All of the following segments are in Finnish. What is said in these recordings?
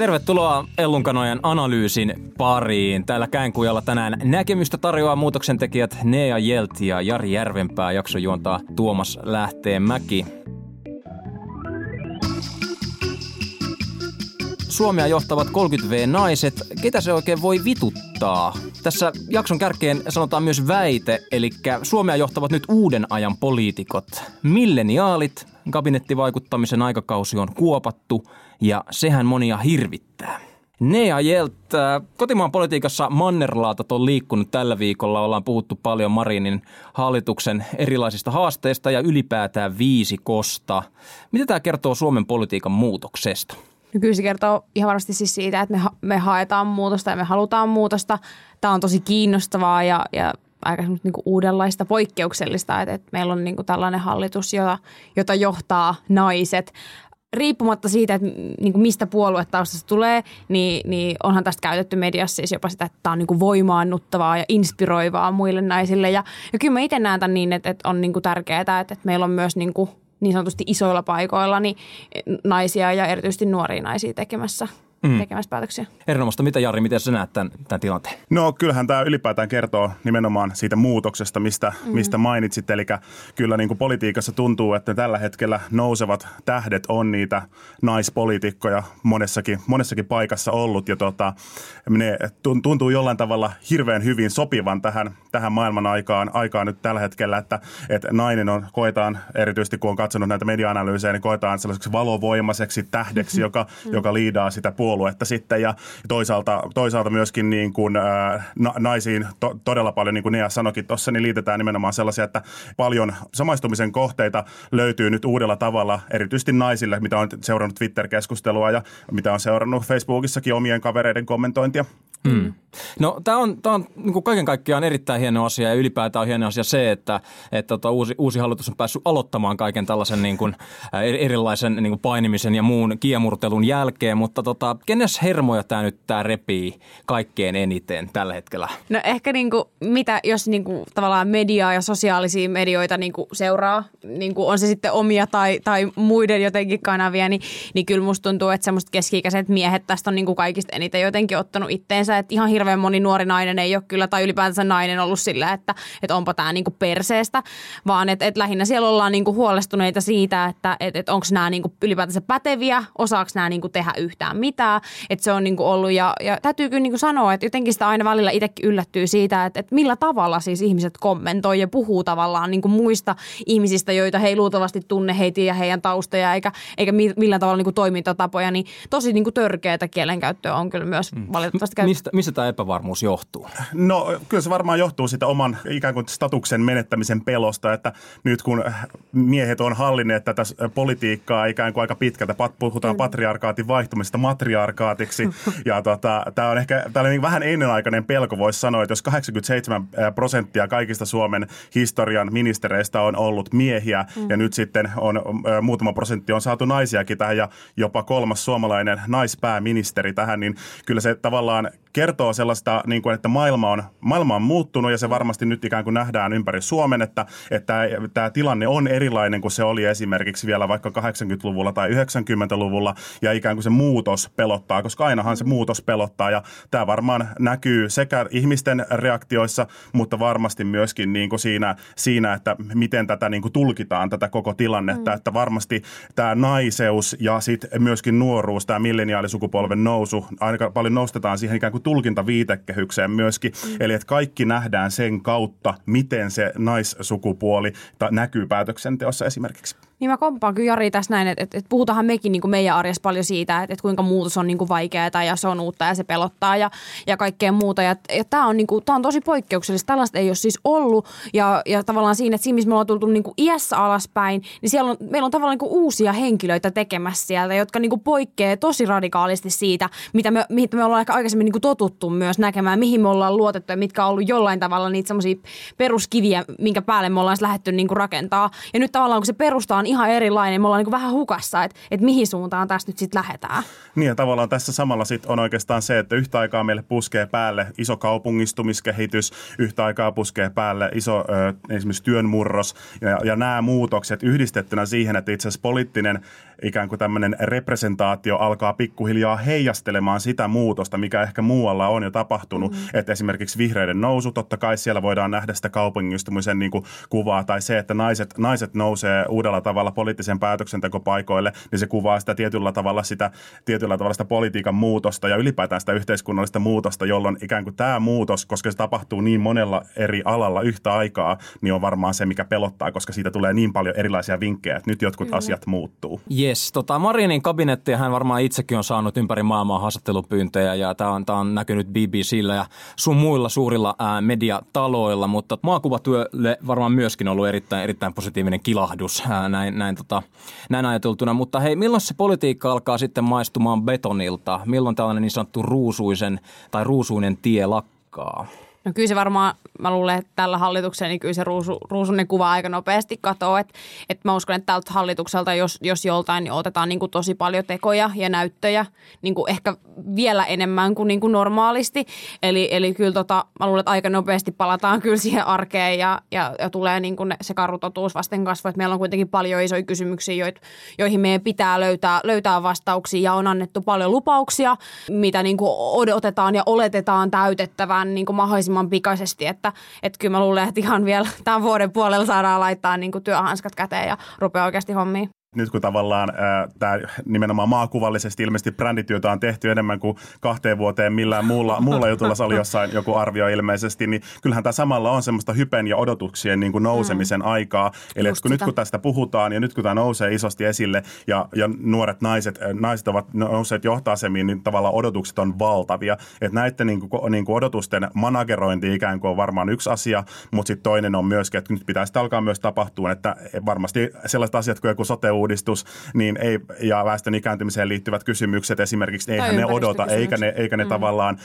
Tervetuloa Ellunkanojen analyysin pariin. Täällä Käänkujalla tänään näkemystä tarjoaa muutoksentekijät Nea Jelt ja Jari Järvenpää. Jakso juontaa Tuomas Lähteenmäki. Suomea johtavat 30V-naiset. Ketä se oikein voi vituttaa? Tässä jakson kärkeen sanotaan myös väite, eli Suomea johtavat nyt uuden ajan poliitikot. Milleniaalit, kabinettivaikuttamisen aikakausi on kuopattu ja sehän monia hirvittää. Nea Jelt, kotimaan politiikassa mannerlaatat on liikkunut tällä viikolla. Ollaan puhuttu paljon Marinin hallituksen erilaisista haasteista ja ylipäätään viisi kosta. Mitä tämä kertoo Suomen politiikan muutoksesta? No kyllä se kertoo ihan varmasti siis siitä, että me, ha- me haetaan muutosta ja me halutaan muutosta. Tämä on tosi kiinnostavaa ja, ja aika niin kuin uudenlaista, poikkeuksellista, että, että meillä on niin kuin tällainen hallitus, jota, jota johtaa naiset. Riippumatta siitä, että niin kuin mistä puoluetaustasta tulee, niin, niin onhan tästä käytetty mediassa siis jopa sitä, että tämä on niin kuin voimaannuttavaa ja inspiroivaa muille naisille. Ja, ja kyllä mä itse näen tämän niin, että, että on niin kuin tärkeää, että, että meillä on myös niin kuin niin sanotusti isoilla paikoilla niin naisia ja erityisesti nuoria naisia tekemässä mm. tekemässä päätöksiä. Erinomaista. Mitä Jari, miten sä näet tämän, tämän tilanteen? No kyllähän tämä ylipäätään kertoo nimenomaan siitä muutoksesta, mistä, mm. mistä mainitsit. Eli kyllä niin kuin politiikassa tuntuu, että tällä hetkellä nousevat tähdet on niitä naispoliitikkoja monessakin, monessakin paikassa ollut. Ja tota, ne tuntuu jollain tavalla hirveän hyvin sopivan tähän, tähän maailman aikaan, aikaan nyt tällä hetkellä, että, että nainen on, koetaan, erityisesti kun on katsonut näitä media-analyysejä, niin koetaan sellaiseksi valovoimaiseksi tähdeksi, mm. joka, mm. joka liidaa sitä puolta puoluetta sitten ja toisaalta, toisaalta myöskin niin kuin, ää, naisiin to, todella paljon, niin kuin Nea sanoikin tuossa, niin liitetään nimenomaan sellaisia, että paljon samaistumisen kohteita löytyy nyt uudella tavalla, erityisesti naisille, mitä on seurannut Twitter-keskustelua ja mitä on seurannut Facebookissakin omien kavereiden kommentointia. Hmm. No tämä on, tää on niin kuin kaiken kaikkiaan erittäin hieno asia ja ylipäätään on hieno asia se, että, että tota, uusi, uusi hallitus on päässyt aloittamaan kaiken tällaisen niin kuin, erilaisen niin kuin painimisen ja muun kiemurtelun jälkeen, mutta tota, kenes hermoja tämä nyt tämä repii kaikkein eniten tällä hetkellä? No ehkä niin kuin, mitä, jos niin kuin, tavallaan mediaa ja sosiaalisia medioita niin kuin seuraa, niin kuin on se sitten omia tai, tai muiden jotenkin kanavia, niin, niin kyllä musta tuntuu, että semmoiset keski-ikäiset miehet tästä on niin kuin kaikista eniten jotenkin ottanut itteensä, että ihan hirveän moni nuori nainen ei ole kyllä, tai ylipäänsä nainen ollut sillä, että, että onpa tämä niin kuin perseestä, vaan että, että lähinnä siellä ollaan niin kuin huolestuneita siitä, että, että, että onko nämä niin kuin ylipäätänsä päteviä, osaako nämä niin kuin tehdä yhtään mitään, että se on niin kuin ollut. Ja, ja täytyy kyllä niin kuin sanoa, että jotenkin sitä aina välillä itsekin yllättyy siitä, että, että millä tavalla siis ihmiset kommentoi ja puhuu tavallaan niin kuin muista ihmisistä, joita he ei luultavasti tunne heitä ja heidän taustoja eikä, eikä millään tavalla niin kuin toimintatapoja, niin tosi niin kuin törkeätä kielenkäyttöä on kyllä myös mm. valitettavasti käytetty. Mistä, mistä tämä epävarmuus johtuu? No kyllä se varmaan johtuu siitä oman ikään kuin statuksen menettämisen pelosta, että nyt kun miehet on hallinneet tätä politiikkaa ikään kuin aika pitkältä, puhutaan patriarkaatin vaihtumisesta matriarkaatiksi. Ja tota, tämä on ehkä tällainen niin vähän ennenaikainen pelko, voisi sanoa, että jos 87 prosenttia kaikista Suomen historian ministereistä on ollut miehiä mm. ja nyt sitten on muutama prosentti on saatu naisiakin tähän ja jopa kolmas suomalainen naispääministeri tähän, niin kyllä se tavallaan kertoo sellaista, niin kuin, että maailma on, maailma on muuttunut ja se varmasti nyt ikään kuin nähdään ympäri Suomen, että, että tämä tilanne on erilainen kuin se oli esimerkiksi vielä vaikka 80-luvulla tai 90-luvulla ja ikään kuin se muutos pelottaa, koska ainahan se muutos pelottaa ja tämä varmaan näkyy sekä ihmisten reaktioissa, mutta varmasti myöskin niin kuin siinä, siinä, että miten tätä niin kuin tulkitaan, tätä koko tilannetta, mm. että varmasti tämä naiseus ja sitten myöskin nuoruus, tämä milleniaalisukupolven nousu, aika paljon nostetaan siihen ikään kuin tulkintaviitekehykseen myöskin, mm. eli että kaikki nähdään sen kautta, miten se naissukupuoli näkyy päätöksenteossa esimerkiksi. Niin mä kompaan kyllä Jari tässä näin, että, että, puhutaanhan mekin niin kuin meidän arjessa paljon siitä, että, että kuinka muutos on niin kuin vaikeaa ja se on uutta ja se pelottaa ja, ja kaikkea muuta. Ja, ja tämä on, niin kuin, tämä on tosi poikkeuksellista. Tällaista ei ole siis ollut ja, ja tavallaan siinä, että siinä missä me ollaan tultu niin kuin iässä alaspäin, niin siellä on, meillä on tavallaan niin kuin uusia henkilöitä tekemässä sieltä, jotka niin kuin poikkeaa tosi radikaalisti siitä, mitä me, mitä me ollaan ehkä aikaisemmin niin kuin totuttu myös näkemään, mihin me ollaan luotettu ja mitkä on ollut jollain tavalla niitä semmoisia peruskiviä, minkä päälle me ollaan lähdetty niin kuin rakentaa. Ja nyt tavallaan kun se perusta on ihan erilainen. Me ollaan niin vähän hukassa, että, että mihin suuntaan tästä nyt sitten lähdetään. Niin ja tavallaan tässä samalla sit on oikeastaan se, että yhtä aikaa meille puskee päälle iso kaupungistumiskehitys, yhtä aikaa puskee päälle iso ö, esimerkiksi työnmurros ja, ja nämä muutokset yhdistettynä siihen, että itse asiassa poliittinen ikään kuin tämmöinen representaatio alkaa pikkuhiljaa heijastelemaan sitä muutosta, mikä ehkä muualla on jo tapahtunut. Mm. Että esimerkiksi vihreiden nousu, totta kai siellä voidaan nähdä sitä kaupungistumisen niin kuin kuvaa, tai se, että naiset, naiset nousee uudella tavalla poliittisen päätöksentekopaikoille, niin se kuvaa sitä tietyllä tavalla sitä, tietyllä tavalla sitä politiikan muutosta ja ylipäätään sitä yhteiskunnallista muutosta, jolloin ikään kuin tämä muutos, koska se tapahtuu niin monella eri alalla yhtä aikaa, niin on varmaan se, mikä pelottaa, koska siitä tulee niin paljon erilaisia vinkkejä, että nyt jotkut Kyllä. asiat muuttuu. Yes, tota Marinin kabinetti, hän varmaan itsekin on saanut ympäri maailmaa haastattelupyyntöjä ja tämä on, on näkynyt BBCllä ja sun muilla suurilla ää, mediataloilla, mutta maakuvatyölle varmaan myöskin ollut erittäin, erittäin positiivinen kilahdus ää, näin, näin, tota, näin ajateltuna. Mutta hei, milloin se politiikka alkaa sitten maistumaan betonilta? Milloin tällainen niin sanottu ruusuisen tai ruusuinen tie lakkaa? No kyllä se varmaan, mä luulen, että tällä hallituksella niin kyllä se ruusu, ruusunen kuva aika nopeasti katoo. Että et mä uskon, että tältä hallitukselta, jos, jos joltain, niin otetaan niin kuin tosi paljon tekoja ja näyttöjä. Niin kuin ehkä vielä enemmän kuin, niin kuin normaalisti. Eli, eli kyllä tota, mä luulen, että aika nopeasti palataan kyllä siihen arkeen ja, ja, ja tulee niin kuin se karutotuus vasten kasvu. Että meillä on kuitenkin paljon isoja kysymyksiä, joihin meidän pitää löytää, löytää vastauksia ja on annettu paljon lupauksia, mitä niin kuin odotetaan ja oletetaan täytettävän niin kuin mahdollisimman mahdollisimman pikaisesti, että, että kyllä mä luulen, että ihan vielä tämän vuoden puolella saadaan laittaa niin työhanskat käteen ja rupeaa oikeasti hommiin nyt kun tavallaan tämä nimenomaan maakuvallisesti ilmeisesti brändityötä on tehty enemmän kuin kahteen vuoteen millään muulla, muulla jutulla, se oli jossain joku arvio ilmeisesti, niin kyllähän tämä samalla on semmoista hypen ja odotuksien niin kuin nousemisen mm. aikaa. Eli että kun nyt kun tästä puhutaan ja nyt kun tämä nousee isosti esille ja, ja nuoret naiset, naiset ovat nousseet johtoasemiin, niin tavallaan odotukset on valtavia. Että näiden niin kuin, niin kuin odotusten managerointi ikään kuin on varmaan yksi asia, mutta sitten toinen on myöskin, että nyt pitäisi alkaa myös tapahtua, että varmasti sellaiset asiat kuin joku sote uudistus niin ei, ja väestön ikääntymiseen liittyvät kysymykset esimerkiksi, eihän ne odota, eikä ne, eikä ne mm. tavallaan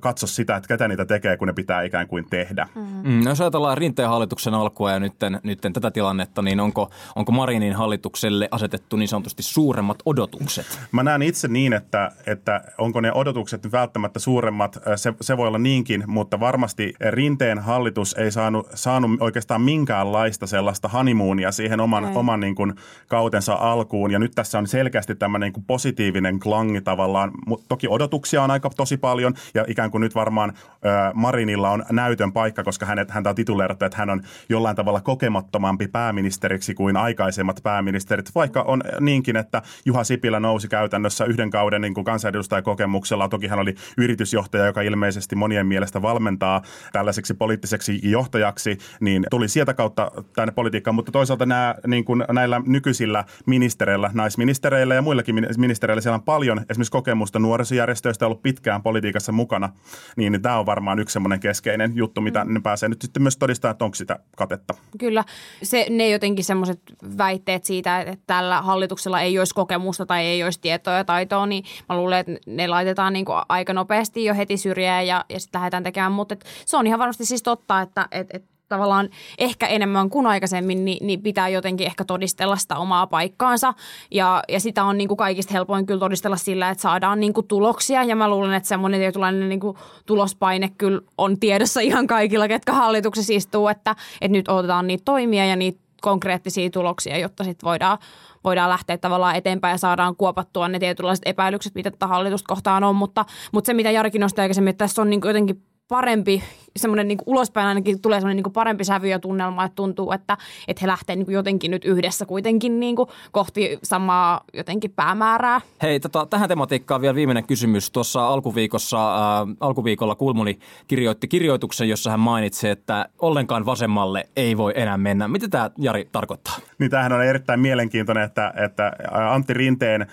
katso sitä, että ketä niitä tekee, kun ne pitää ikään kuin tehdä. Mm. Mm, jos ajatellaan Rinteen hallituksen alkua ja nytten, nytten tätä tilannetta, niin onko, onko Marinin hallitukselle asetettu niin sanotusti suuremmat odotukset? Mä näen itse niin, että, että onko ne odotukset nyt välttämättä suuremmat, se, se voi olla niinkin, mutta varmasti Rinteen hallitus ei saanut, saanut oikeastaan minkäänlaista sellaista honeymoonia siihen oman, oman niin kuin, kautensa alkuun. Ja nyt tässä on selkeästi tämmöinen niin kuin positiivinen klangi tavallaan. Mutta toki odotuksia on aika tosi paljon ja ikään kuin nyt varmaan äh, Marinilla on näytön paikka, koska hänet, häntä on tituleerattu, että hän on jollain tavalla kokemattomampi pääministeriksi kuin aikaisemmat pääministerit. Vaikka on niinkin, että Juha Sipilä nousi käytännössä yhden kauden niin kuin kansanedustajakokemuksella. Toki hän oli yritysjohtaja, joka ilmeisesti monien mielestä valmentaa tällaiseksi poliittiseksi johtajaksi, niin tuli sieltä kautta tänne politiikkaan. Mutta toisaalta nämä, niin kuin näillä nykyisillä ministereillä, naisministereillä ja muillakin ministereillä siellä on paljon esimerkiksi kokemusta nuorisojärjestöistä ollut pitkään politiikassa mukana, niin, niin tämä on varmaan yksi semmoinen keskeinen juttu, mitä mm. ne pääsee nyt sitten myös todistamaan, että onko sitä katetta. Kyllä. Se, ne jotenkin semmoiset väitteet siitä, että tällä hallituksella ei olisi kokemusta tai ei olisi tietoa ja taitoa, niin mä luulen, että ne laitetaan niin kuin aika nopeasti jo heti syrjään ja, ja sitten lähdetään tekemään. Mutta se on ihan varmasti siis totta, että et, et tavallaan ehkä enemmän kuin aikaisemmin, niin, niin pitää jotenkin ehkä todistella sitä omaa paikkaansa. Ja, ja sitä on niin kuin kaikista helpoin kyllä todistella sillä, että saadaan niin kuin tuloksia. Ja mä luulen, että semmoinen tietynlainen niin kuin tulospaine kyllä on tiedossa ihan kaikilla, ketkä hallituksessa istuu, että, että nyt otetaan niitä toimia ja niitä konkreettisia tuloksia, jotta sitten voidaan, voidaan lähteä tavallaan eteenpäin ja saadaan kuopattua ne tietynlaiset epäilykset, mitä tätä hallitusta kohtaan on. Mutta, mutta se, mitä Jarkin nosti aikaisemmin, että tässä on niin jotenkin parempi, semmoinen niin ulospäin ainakin tulee semmoinen niin parempi sävy ja tunnelma, että tuntuu, että, että he lähtee niin jotenkin nyt yhdessä kuitenkin niin kuin kohti samaa jotenkin päämäärää. Hei, tota, tähän tematiikkaan vielä viimeinen kysymys. Tuossa alkuviikossa, äh, alkuviikolla Kulmuni kirjoitti kirjoituksen, jossa hän mainitsi, että ollenkaan vasemmalle ei voi enää mennä. Mitä tämä Jari tarkoittaa? Niin tämähän on erittäin mielenkiintoinen, että, että Antti Rinteen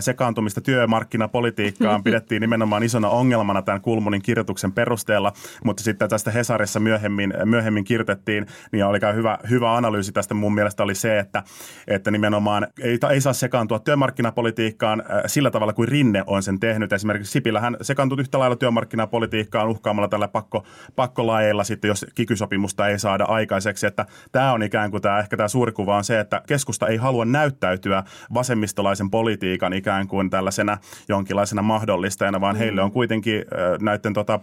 sekaantumista työmarkkinapolitiikkaan pidettiin nimenomaan isona ongelmana tämän Kulmunin kirjoituksen perusteella puolella. Mutta sitten tästä Hesarissa myöhemmin, myöhemmin kirjoitettiin, niin oli hyvä, hyvä analyysi tästä mun mielestä oli se, että, että nimenomaan ei, ei saa sekaantua työmarkkinapolitiikkaan äh, sillä tavalla kuin Rinne on sen tehnyt. Esimerkiksi Sipilähän sekaantui yhtä lailla työmarkkinapolitiikkaan uhkaamalla tällä pakko, pakkolaeilla sitten, jos kikysopimusta ei saada aikaiseksi. Että tämä on ikään kuin tämä, ehkä tämä suuri kuva on se, että keskusta ei halua näyttäytyä vasemmistolaisen politiikan ikään kuin tällaisena jonkinlaisena mahdollistajana, vaan mm. heille on kuitenkin näiden tota,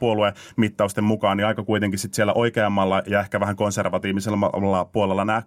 puoluemittausten mukaan niin aika kuitenkin sit siellä oikeammalla ja ehkä vähän konservatiivisella puolella nämä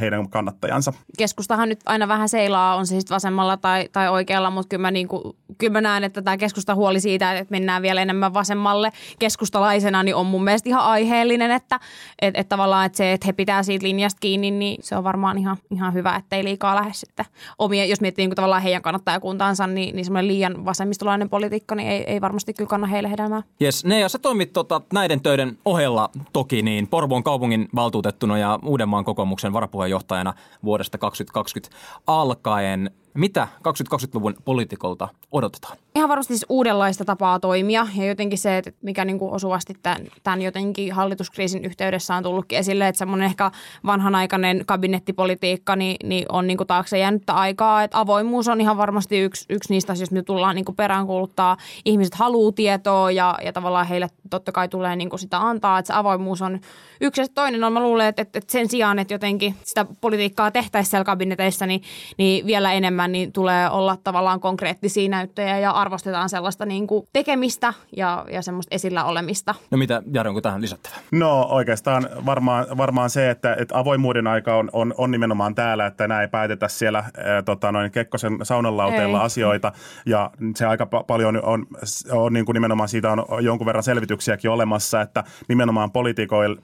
heidän kannattajansa. Keskustahan nyt aina vähän seilaa, on se sitten vasemmalla tai, tai oikealla, mutta kyllä mä, niinku, kyllä mä näen, että tämä keskusta huoli siitä, että mennään vielä enemmän vasemmalle keskustalaisena, niin on mun mielestä ihan aiheellinen, että et, et tavallaan että se, että he pitää siitä linjasta kiinni, niin se on varmaan ihan, ihan hyvä, ettei liikaa lähde sitten omia, jos miettii niin tavallaan heidän kannattajakuntaansa, niin, niin semmoinen liian vasemmistolainen politiikka, niin ei, ei varmasti kyllä kanna heille hedelmää. Jes, ne ja sä toimit tota, näiden töiden ohella toki niin Porvoon kaupungin valtuutettuna ja Uudenmaan kokoomuksen varapuheenjohtajana vuodesta 2020 alkaen. Mitä 2020-luvun poliitikolta odotetaan? Ihan varmasti siis uudenlaista tapaa toimia ja jotenkin se, että mikä niin kuin osuvasti tämän, tämän jotenkin hallituskriisin yhteydessä on tullutkin esille, että semmoinen ehkä vanhanaikainen kabinettipolitiikka niin, niin on niin kuin taakse jäänyttä aikaa. Että avoimuus on ihan varmasti yksi, yksi niistä asioista, mitä tullaan niin kuin peräänkuuluttaa. Ihmiset haluaa tietoa ja, ja tavallaan heille totta kai tulee niin kuin sitä antaa, että se avoimuus on yksi ja toinen on, mä luulen, että, että sen sijaan, että jotenkin sitä politiikkaa tehtäisiin siellä kabineteissa, niin, niin vielä enemmän niin tulee olla tavallaan konkreettisia näyttöjä ja arvostetaan sellaista niin kuin tekemistä ja, ja semmoista esillä olemista. No mitä Jari, onko tähän lisättävä? No oikeastaan varmaan, varmaan se, että, että avoimuuden aika on, on, on nimenomaan täällä, että näin ei päätetä siellä ää, tota, noin Kekkosen saunanlauteella ei. asioita ja se aika pa- paljon on, on niin kuin nimenomaan siitä on jonkun verran selvityksiäkin olemassa, että nimenomaan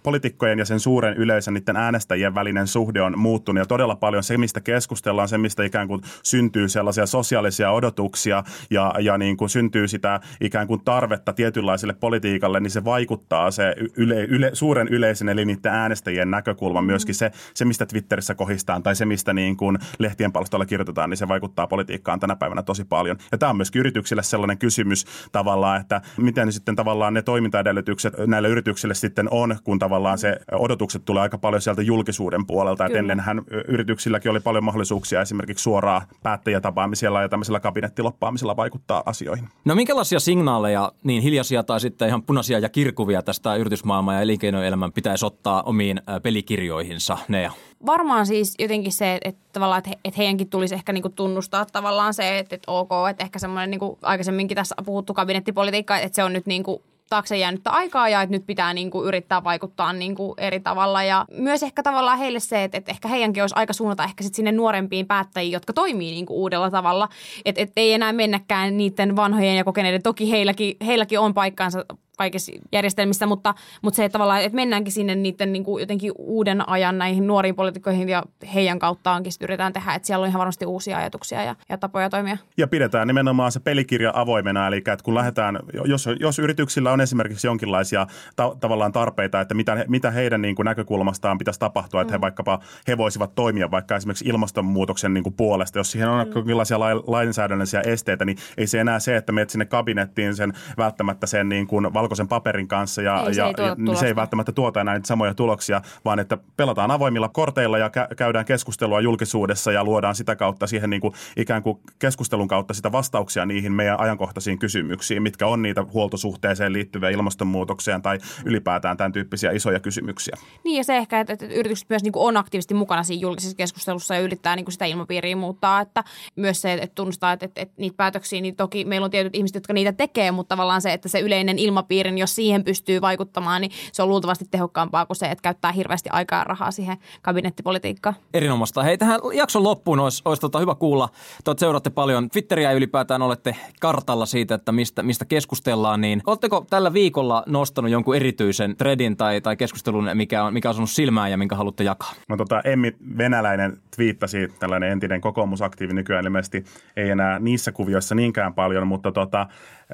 poliitikkojen ja sen suuren yleisön, niiden äänestäjien välinen suhde on muuttunut ja todella paljon se, mistä keskustellaan, se, mistä ikään kuin syntyy sellaisia sosiaalisia odotuksia ja, ja niin kuin syntyy sitä ikään kuin tarvetta tietynlaiselle politiikalle, niin se vaikuttaa se yle, yle, suuren yleisön eli niiden äänestäjien näkökulma mm. myöskin se, se, mistä Twitterissä kohistaan tai se, mistä niin kuin lehtien palstoilla kirjoitetaan, niin se vaikuttaa politiikkaan tänä päivänä tosi paljon. Ja tämä on myöskin yrityksille sellainen kysymys tavallaan, että miten sitten tavallaan ne toimintaedellytykset näille yrityksille sitten on, kun tavallaan se odotukset tulee aika paljon sieltä julkisuuden puolelta. Että ennenhän yrityksilläkin oli paljon mahdollisuuksia esimerkiksi suoraa päättäjätapaamisella ja tämmöisellä kabinettiloppaamisella vaikuttaa asioihin. No minkälaisia signaaleja, niin hiljaisia tai sitten ihan punaisia ja kirkuvia tästä yritysmaailman ja elinkeinoelämän pitäisi ottaa omiin pelikirjoihinsa, Nea? Varmaan siis jotenkin se, että tavallaan, että, he, että heidänkin tulisi ehkä niinku tunnustaa tavallaan se, että, että ok, että ehkä semmoinen niinku aikaisemminkin tässä puhuttu kabinettipolitiikka, että se on nyt niinku taakse jäänyttä aikaa ja että nyt pitää niin kuin yrittää vaikuttaa niin kuin eri tavalla. Ja myös ehkä tavallaan heille se, että, että ehkä heidänkin olisi aika suunnata ehkä sit sinne nuorempiin päättäjiin, jotka toimii niin kuin uudella tavalla. Että et ei enää mennäkään niiden vanhojen ja kokeneiden. Toki heilläkin, heilläkin on paikkaansa kaikissa järjestelmissä, mutta, mutta se, että tavallaan, että mennäänkin sinne niiden niin kuin jotenkin uuden ajan näihin nuoriin poliitikkoihin ja heidän kauttaan yritetään tehdä, että siellä on ihan varmasti uusia ajatuksia ja, ja tapoja toimia. Ja pidetään nimenomaan se pelikirja avoimena, eli että kun lähdetään, jos, jos yrityksillä on esimerkiksi jonkinlaisia ta- tavallaan tarpeita, että mitä, mitä heidän niin kuin näkökulmastaan pitäisi tapahtua, että mm. he vaikkapa he voisivat toimia vaikka esimerkiksi ilmastonmuutoksen niin kuin puolesta, jos siihen on mm. jonkinlaisia lainsäädännöllisiä esteitä, niin ei se enää se, että menet sinne kabinettiin sen välttämättä sen niin kuin valkoisen paperin kanssa ja, ei, se, ja, ei ja niin se ei välttämättä tuota enää niitä samoja tuloksia, vaan että pelataan avoimilla korteilla ja kä- käydään keskustelua julkisuudessa ja luodaan sitä kautta siihen niin kuin ikään kuin keskustelun kautta sitä vastauksia niihin meidän ajankohtaisiin kysymyksiin, mitkä on niitä huoltosuhteeseen liittyviä ilmastonmuutokseen tai ylipäätään tämän tyyppisiä isoja kysymyksiä. Niin ja se ehkä, että, että yritykset myös niin kuin on aktiivisesti mukana siinä julkisessa keskustelussa ja yrittää niin kuin sitä ilmapiiriä muuttaa, että myös se, että tunnustaa, että, että, että niitä päätöksiä, niin toki meillä on tietyt ihmiset, jotka niitä tekee, mutta tavallaan se, että se yleinen ilmapiiri ilmapiirin, jos siihen pystyy vaikuttamaan, niin se on luultavasti tehokkaampaa kuin se, että käyttää hirveästi aikaa ja rahaa siihen kabinettipolitiikkaan. Erinomaista. Hei, tähän jakson loppuun olisi, olisi tota hyvä kuulla. Te seuraatte paljon Twitteriä ja ylipäätään olette kartalla siitä, että mistä, mistä keskustellaan. Niin oletteko tällä viikolla nostanut jonkun erityisen threadin tai, tai keskustelun, mikä on, mikä on sanonut silmään ja minkä haluatte jakaa? No tota, Emmi Venäläinen twiittasi, tällainen entinen kokoomusaktiivi nykyään ilmeisesti ei enää niissä kuvioissa niinkään paljon, mutta tota,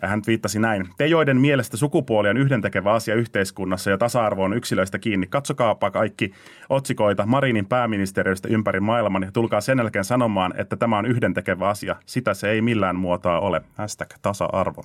Hän viittasi näin. Te, joiden mielestä sukupuoli on yhdentekevä asia yhteiskunnassa ja tasa-arvo on yksilöistä kiinni, katsokaapa kaikki otsikoita Marinin pääministeriöstä ympäri maailman ja tulkaa sen jälkeen sanomaan, että tämä on yhdentekevä asia. Sitä se ei millään muotoa ole. Hashtag tasa-arvo.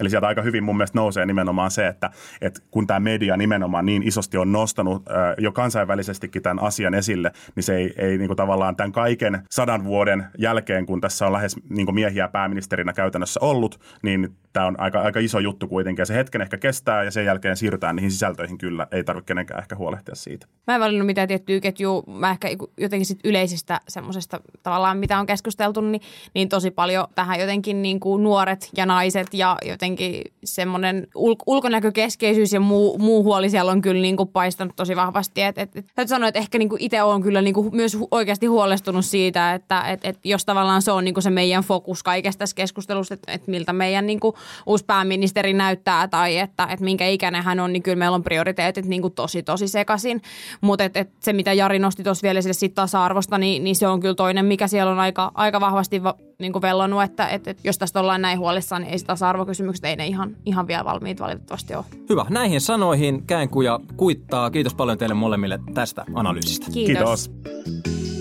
Eli sieltä aika hyvin mun mielestä nousee nimenomaan se, että, että kun tämä media nimenomaan niin isosti on nostanut jo kansainvälisestikin tämän asian esille, niin se ei, ei niin kuin tavallaan tämän kaiken sadan vuoden jälkeen, kun tässä on lähes niin kuin miehiä pääministerinä käytännössä ollut, niin tämä on aika, aika iso juttu kuitenkin. Ja se hetken ehkä kestää ja sen jälkeen siirrytään niihin sisältöihin kyllä. Ei tarvitse kenenkään ehkä huolehtia siitä. Mä en valinnut mitään tiettyä ketjua. Mä ehkä jotenkin sit yleisestä semmoisesta tavallaan, mitä on keskusteltu, niin, niin tosi paljon tähän jotenkin niin kuin nuoret ja naiset ja jotenkin semmoinen ul- ulkonäkökeskeisyys ja muu, muu huoli siellä on kyllä niin kuin paistanut tosi vahvasti. Et, et, et, täytyy sanoa, että ehkä niin kuin itse olen kyllä niin kuin myös oikeasti huolestunut siitä, että et, et jos tavallaan se on niin kuin se meidän fokus kaikesta tässä keskustelussa, että, että miltä meidän niin kuin uusi pääministeri näyttää tai että, että minkä ikäinen hän on, niin kyllä meillä on prioriteetit niin kuin tosi tosi sekaisin. Mutta et, et se, mitä Jari nosti tuossa vielä sille sit tasa-arvosta, niin, niin se on kyllä toinen, mikä siellä on aika, aika vahvasti va, niin kuin vellonut, että et, et, jos tästä ollaan näin huolissaan, niin ei se tasa-arvokysymykset, ei ne ihan, ihan vielä valmiit valitettavasti ole. Hyvä. Näihin sanoihin Käänkuja kuittaa. Kiitos paljon teille molemmille tästä analyysistä. Kiitos. Kiitos.